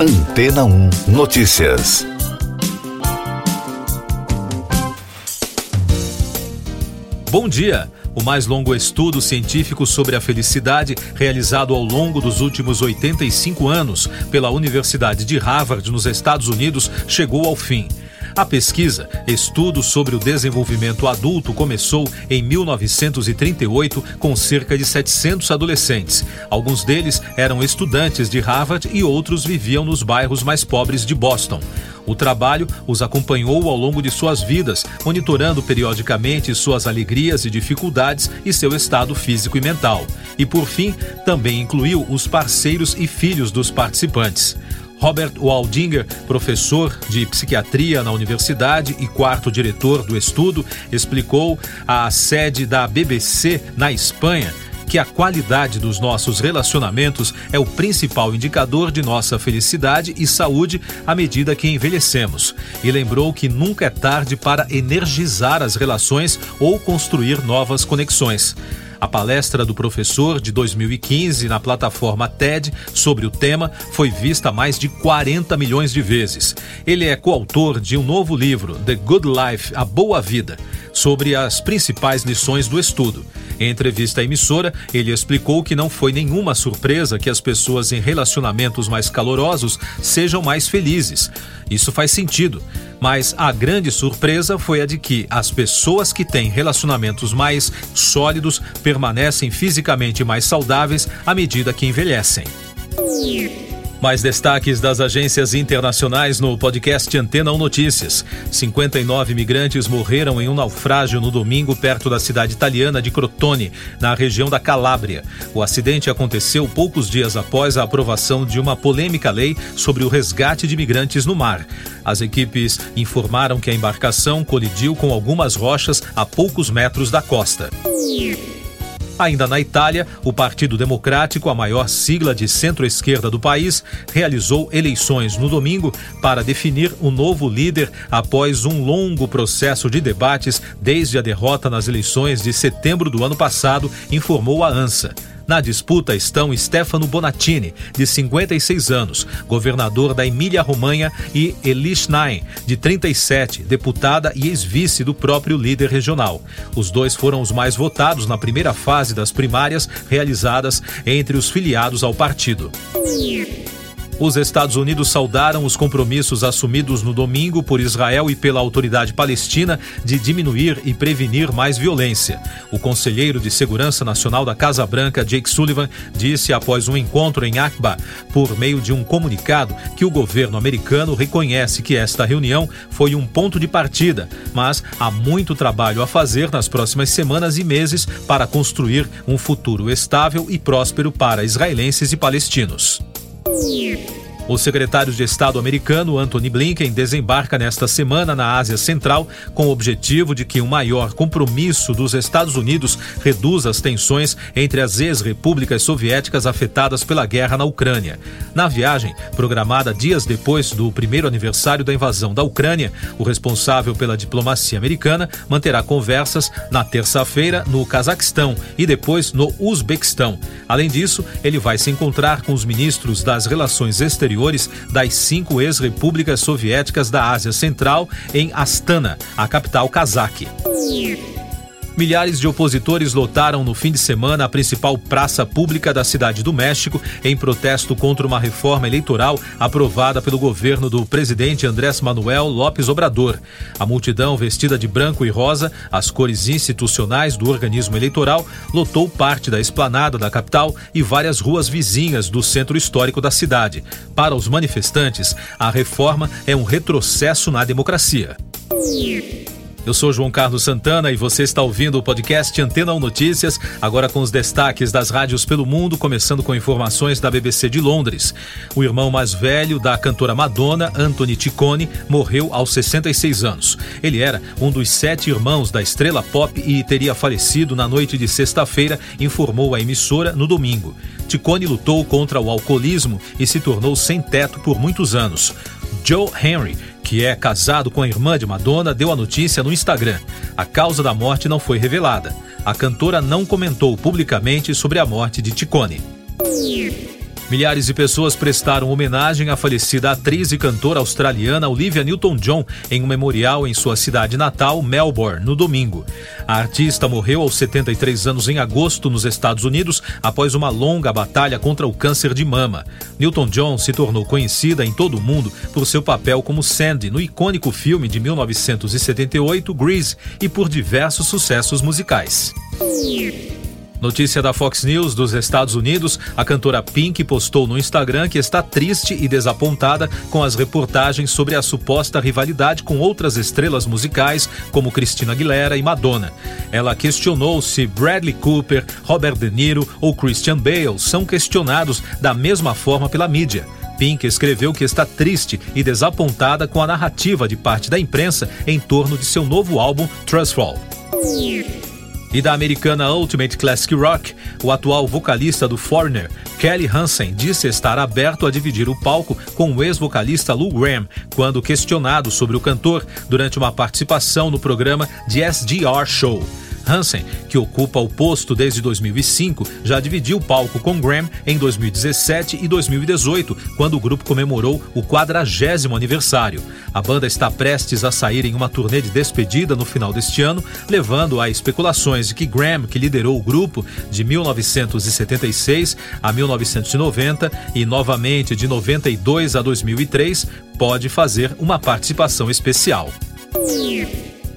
Antena 1 Notícias. Bom dia. O mais longo estudo científico sobre a felicidade, realizado ao longo dos últimos 85 anos pela Universidade de Harvard, nos Estados Unidos, chegou ao fim. A pesquisa, Estudo sobre o Desenvolvimento Adulto, começou em 1938 com cerca de 700 adolescentes. Alguns deles eram estudantes de Harvard e outros viviam nos bairros mais pobres de Boston. O trabalho os acompanhou ao longo de suas vidas, monitorando periodicamente suas alegrias e dificuldades e seu estado físico e mental. E, por fim, também incluiu os parceiros e filhos dos participantes. Robert Waldinger, professor de psiquiatria na universidade e quarto diretor do estudo, explicou à sede da BBC na Espanha que a qualidade dos nossos relacionamentos é o principal indicador de nossa felicidade e saúde à medida que envelhecemos. E lembrou que nunca é tarde para energizar as relações ou construir novas conexões. A palestra do professor de 2015 na plataforma TED sobre o tema foi vista mais de 40 milhões de vezes. Ele é coautor de um novo livro, The Good Life A Boa Vida, sobre as principais lições do estudo. Em entrevista à emissora, ele explicou que não foi nenhuma surpresa que as pessoas em relacionamentos mais calorosos sejam mais felizes. Isso faz sentido. Mas a grande surpresa foi a de que as pessoas que têm relacionamentos mais sólidos permanecem fisicamente mais saudáveis à medida que envelhecem. Mais destaques das agências internacionais no podcast Antena 1 Notícias. 59 imigrantes morreram em um naufrágio no domingo perto da cidade italiana de Crotone, na região da Calábria. O acidente aconteceu poucos dias após a aprovação de uma polêmica lei sobre o resgate de imigrantes no mar. As equipes informaram que a embarcação colidiu com algumas rochas a poucos metros da costa. Ainda na Itália, o Partido Democrático, a maior sigla de centro-esquerda do país, realizou eleições no domingo para definir o novo líder após um longo processo de debates desde a derrota nas eleições de setembro do ano passado, informou a ANSA. Na disputa estão Stefano Bonatini, de 56 anos, governador da Emília-Romanha, e Elis Nain, de 37, deputada e ex-vice do próprio líder regional. Os dois foram os mais votados na primeira fase das primárias realizadas entre os filiados ao partido. Os Estados Unidos saudaram os compromissos assumidos no domingo por Israel e pela autoridade palestina de diminuir e prevenir mais violência. O conselheiro de Segurança Nacional da Casa Branca, Jake Sullivan, disse após um encontro em Aqaba, por meio de um comunicado, que o governo americano reconhece que esta reunião foi um ponto de partida, mas há muito trabalho a fazer nas próximas semanas e meses para construir um futuro estável e próspero para israelenses e palestinos. Yeah. O secretário de Estado americano Anthony Blinken desembarca nesta semana na Ásia Central com o objetivo de que um maior compromisso dos Estados Unidos reduza as tensões entre as ex-repúblicas soviéticas afetadas pela guerra na Ucrânia. Na viagem, programada dias depois do primeiro aniversário da invasão da Ucrânia, o responsável pela diplomacia americana manterá conversas na terça-feira no Cazaquistão e depois no Uzbequistão. Além disso, ele vai se encontrar com os ministros das Relações Exteriores das cinco ex-repúblicas soviéticas da Ásia Central em Astana, a capital cazaque. Milhares de opositores lotaram no fim de semana a principal praça pública da cidade do México em protesto contra uma reforma eleitoral aprovada pelo governo do presidente Andrés Manuel López Obrador. A multidão, vestida de branco e rosa, as cores institucionais do organismo eleitoral, lotou parte da esplanada da capital e várias ruas vizinhas do centro histórico da cidade. Para os manifestantes, a reforma é um retrocesso na democracia. Eu sou João Carlos Santana e você está ouvindo o podcast Antena 1 Notícias, agora com os destaques das rádios pelo mundo, começando com informações da BBC de Londres. O irmão mais velho da cantora Madonna, Anthony Ticcone, morreu aos 66 anos. Ele era um dos sete irmãos da estrela pop e teria falecido na noite de sexta-feira, informou a emissora no domingo. Ticcone lutou contra o alcoolismo e se tornou sem teto por muitos anos. Joe Henry que é casado com a irmã de Madonna, deu a notícia no Instagram. A causa da morte não foi revelada. A cantora não comentou publicamente sobre a morte de Ticone. Milhares de pessoas prestaram homenagem à falecida atriz e cantora australiana Olivia Newton-John em um memorial em sua cidade natal, Melbourne, no domingo. A artista morreu aos 73 anos em agosto nos Estados Unidos após uma longa batalha contra o câncer de mama. Newton-John se tornou conhecida em todo o mundo por seu papel como Sandy no icônico filme de 1978 Grease e por diversos sucessos musicais. Notícia da Fox News dos Estados Unidos: a cantora Pink postou no Instagram que está triste e desapontada com as reportagens sobre a suposta rivalidade com outras estrelas musicais, como Christina Aguilera e Madonna. Ela questionou se Bradley Cooper, Robert De Niro ou Christian Bale são questionados da mesma forma pela mídia. Pink escreveu que está triste e desapontada com a narrativa de parte da imprensa em torno de seu novo álbum Trustfall e da americana Ultimate Classic Rock, o atual vocalista do Foreigner, Kelly Hansen, disse estar aberto a dividir o palco com o ex-vocalista Lou Graham, quando questionado sobre o cantor durante uma participação no programa The SDR Show. Hansen, que ocupa o posto desde 2005, já dividiu o palco com Graham em 2017 e 2018, quando o grupo comemorou o 40 aniversário. A banda está prestes a sair em uma turnê de despedida no final deste ano, levando a especulações de que Graham, que liderou o grupo de 1976 a 1990 e novamente de 92 a 2003, pode fazer uma participação especial.